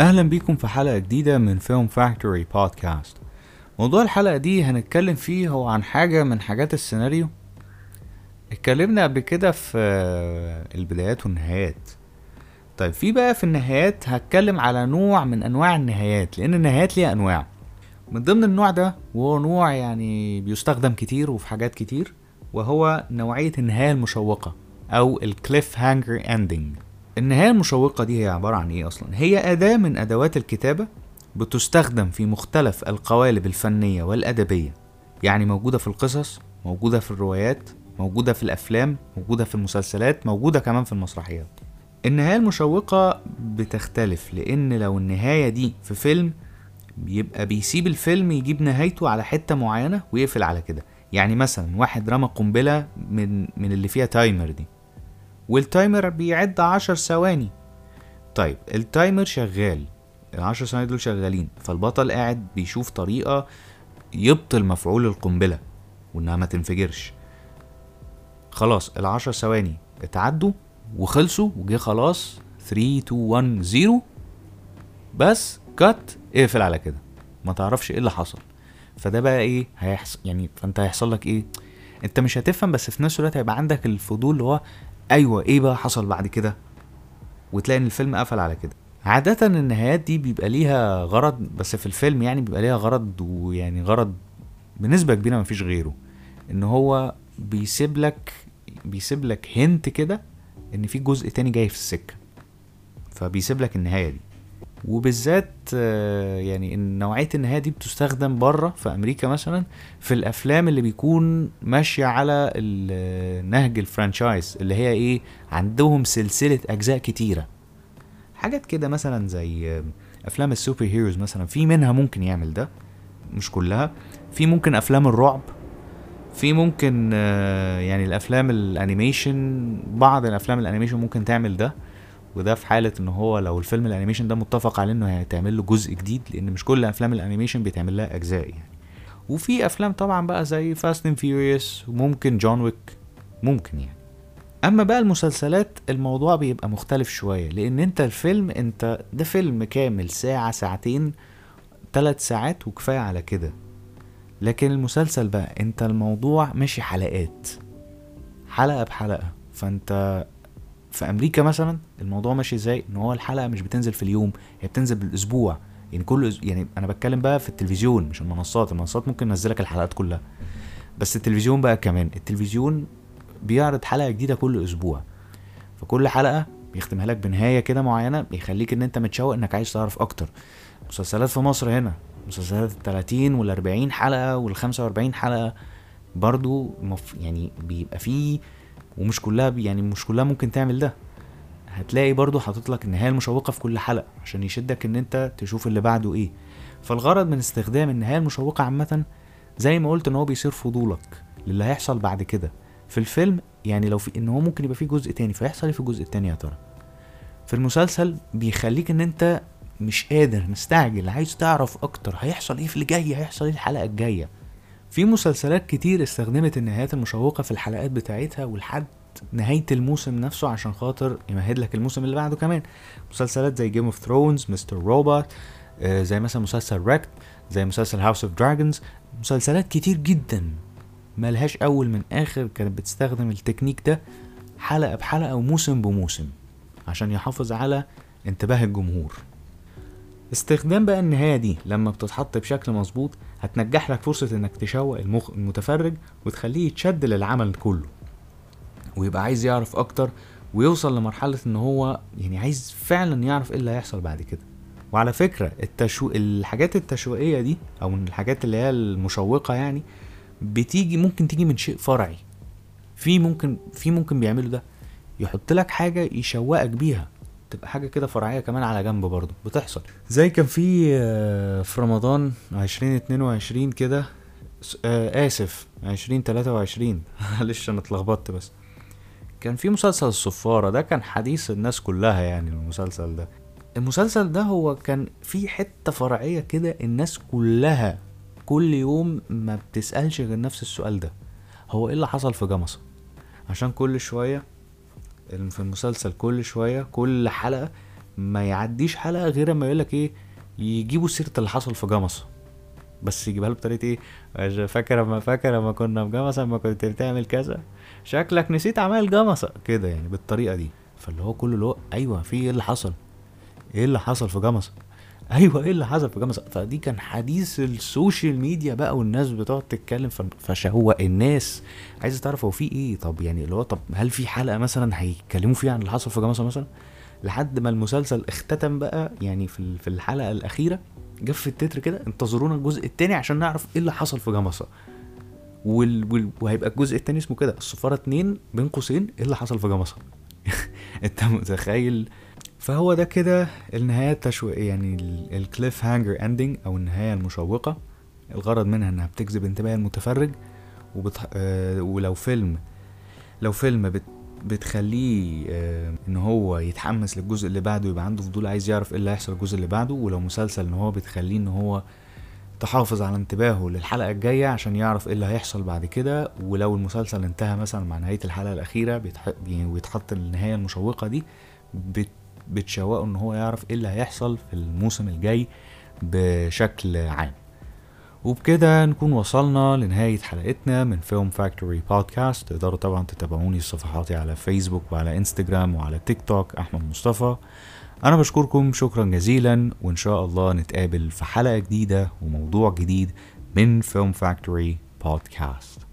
أهلا بيكم في حلقة جديدة من Film Factory Podcast موضوع الحلقة دي هنتكلم فيه هو عن حاجة من حاجات السيناريو. اتكلمنا قبل كده في البدايات والنهايات. طيب في بقى في النهايات هتكلم على نوع من أنواع النهايات لأن النهايات ليها أنواع. من ضمن النوع ده وهو نوع يعني بيستخدم كتير وفي حاجات كتير وهو نوعية النهاية المشوقة أو ال cliffhanger ending النهاية المشوقة دي هي عبارة عن إيه أصلا؟ هي أداة من أدوات الكتابة بتستخدم في مختلف القوالب الفنية والأدبية. يعني موجودة في القصص موجودة في الروايات موجودة في الأفلام موجودة في المسلسلات موجودة كمان في المسرحيات. النهاية المشوقة بتختلف لأن لو النهاية دي في فيلم بيبقى بيسيب الفيلم يجيب نهايته على حتة معينة ويقفل على كده. يعني مثلا واحد رمى قنبلة من من اللي فيها تايمر دي. وال timer بيعد عشر ثواني. طيب ال timer شغال. العشر ثواني دول شغالين. فالبطل قاعد بيشوف طريقة يبطل مفعول القنبلة وإنها ما تنفجرش. خلاص العشر ثواني اتعدوا وخلصوا وجه خلاص. 3 2 1 0 بس cut اقفل على كده. ما تعرفش إيه اللي حصل. فده بقى إيه هيحصل يعني فأنت هيحصل لك إيه؟ أنت مش هتفهم بس في نفس الوقت هيبقى عندك الفضول اللي هو أيوه إيه بقى حصل بعد كده؟ وتلاقي إن الفيلم قفل على كده. عادة النهايات دي بيبقى ليها غرض بس في الفيلم يعني بيبقى ليها غرض ويعني غرض بنسبة كبيرة مفيش غيره. إن هو بيسيب لك بيسيب لك هنت كده إن في جزء تاني جاي في السكة. فبيسيب لك النهاية دي. وبالذات آه، يعني نوعية النهاية دي بتستخدم بره في أمريكا مثلا في الأفلام اللي بيكون ماشية على ال- نهج ال franchise اللي هي إيه عندهم سلسلة أجزاء كتيرة. حاجات كده مثلا زي آه، أفلام ال super heroes مثلا في منها ممكن يعمل ده مش كلها. في ممكن أفلام الرعب. في ممكن آه، يعني الأفلام ال animation بعض الأفلام ال animation ممكن تعمل ده. وده في حالة إن هو لو الفيلم ال animation ده متفق عليه إنه هيتعمل له جزء جديد لأن مش كل أفلام ال animation بيتعمل لها أجزاء يعني. وفي أفلام طبعا بقى زي Fast and Furious وممكن John Wick ممكن يعني. أما بقى المسلسلات الموضوع بيبقى مختلف شوية لأن أنت الفيلم أنت ده فيلم كامل ساعة ساعتين ثلاث ساعات وكفاية على كده. لكن المسلسل بقى أنت الموضوع ماشي حلقات حلقة بحلقة. فأنت في أمريكا مثلا الموضوع ماشي إزاي؟ إن هو الحلقة مش بتنزل في اليوم هي بتنزل بالأسبوع. يعني كل يعني أنا بتكلم بقى في التلفزيون مش المنصات المنصات ممكن تنزلك الحلقات كلها. بس التلفزيون بقى كمان التلفزيون بيعرض حلقة جديدة كل أسبوع. فكل حلقة بيختمها لك بنهاية كده معينة بيخليك إن أنت متشوق إنك عايز تعرف أكتر. مسلسلات في مصر هنا مسلسلات ال 30 وال 40 حلقة وال 45 حلقة برضو. يعني بيبقى فيه ومش كلها يعني مش كلها ممكن تعمل ده. هتلاقي برضو حاطط لك النهايه المشوقة في كل حلقة عشان يشدك إن أنت تشوف اللي بعده إيه. فالغرض من استخدام النهايه المشوقة عامة زي ما قلت إن هو بيصير فضولك للي هيحصل بعد كده. في الفيلم يعني لو في إن هو ممكن يبقى فيه جزء تاني فيحصل إيه في الجزء التاني يا ترى؟ في المسلسل بيخليك إن أنت مش قادر مستعجل عايز تعرف أكتر هيحصل إيه في اللي جاي هيحصل إيه الحلقة الجاية. في مسلسلات كتير استخدمت النهايات المشوقة في الحلقات بتاعتها ولحد نهاية الموسم نفسه عشان خاطر يمهد لك الموسم اللي بعده كمان. مسلسلات زي Game of Thrones Mr. Robot زي مثلا مسلسل ريكت زي مسلسل House of Dragons مسلسلات كتير جدا ملهاش أول من آخر كانت بتستخدم التكنيك ده حلقة بحلقة وموسم بموسم عشان يحافظ على انتباه الجمهور. استخدام بقى النهاية دي لما بتتحط بشكل مظبوط هتتيح لك فرصة إنك تشوق المخ المتفرج وتخليه يتشد للعمل كله. ويبقى عايز يعرف أكتر ويوصل لمرحلة إن هو يعني عايز فعلا يعرف إيه اللي هيحصل بعد كده. وعلى فكرة التشو... الحاجات التشويقية دي أو الحاجات اللي هي المشوقة يعني بتيجي ممكن تيجي من شيء فرعي. في ممكن في ممكن بيعملوا ده. يحط لك حاجة يشوقك بيها. تبقى حاجة كده فرعية كمان على جنب برضه بتحصل. زي كان في آه، في رمضان 2022 كده آه، آسف 2023 معلش أنا اتلخبطت بس. كان في مسلسل الصفارة ده كان حديث الناس كلها يعني المسلسل ده. المسلسل ده هو كان في حتة فرعية كده الناس كلها كل يوم ما بتسألش غير نفس السؤال ده. هو إيه اللي حصل في جمصة؟ عشان كل شوية في المسلسل كل شوية كل حلقة ما يعديش حلقة غير اما يقول لك إيه يجيبوا سيرة اللي حصل في جمصة. بس يجيبها له بطريقة إيه فاكر اما فاكر اما كنا في جمصة اما كنت بتعمل كذا؟ شكلك نسيت أعمال جمصة. كده يعني بالطريقة دي. فاللي هو كله اللي هو أيوه في إيه اللي حصل؟ إيه اللي حصل في جمصة؟ أيوه إيه اللي حصل في جمصه فدي كان حديث ال social media بقى والناس بتقعد تتكلم فهو الناس. عايزة تعرف هو في إيه؟ طب يعني اللي هو طب هل في حلقة مثلا هيتكلموا فيها عن اللي حصل في جمصه مثلا؟ لحد ما المسلسل اختتم بقى يعني في في الحلقة الأخيرة في التتر كده انتظرونا الجزء التاني عشان نعرف إيه اللي حصل في جمصه وال... وال... وهيبقى الجزء التاني اسمه كده السفارة اتنين بين قوسين إيه اللي حصل في جمصه أنت متخيل فهو ده كده النهاية التشويقية يعني ال cliffhanger ending أو النهاية المشوقة. الغرض منها إنها بتجذب انتباه المتفرج وبتح... آه ولو فيلم لو فيلم بت... بتخليه آه إن هو يتحمس للجزء اللي بعده يبقى عنده فضول عايز يعرف إيه اللي هيحصل الجزء اللي بعده ولو مسلسل إن هو بتخليه إن هو تحافظ على انتباهه للحلقة الجاية عشان يعرف إيه اللي هيحصل بعد كده ولو المسلسل انتهى مثلا مع نهاية الحلقة الأخيرة بيتح... ويتحط النهاية المشوقة دي بت... بتشوقه إن هو يعرف إيه اللي هيحصل في الموسم الجاي بشكل عام. وبكده نكون وصلنا لنهاية حلقتنا من Film Factory Podcast تقدروا طبعا تتابعوني صفحاتي على فيسبوك وعلى انستجرام وعلى تيك توك أحمد مصطفى. أنا بشكركم شكرا جزيلا وإن شاء الله نتقابل في حلقة جديدة وموضوع جديد من فيلم فاكتوري بودكاست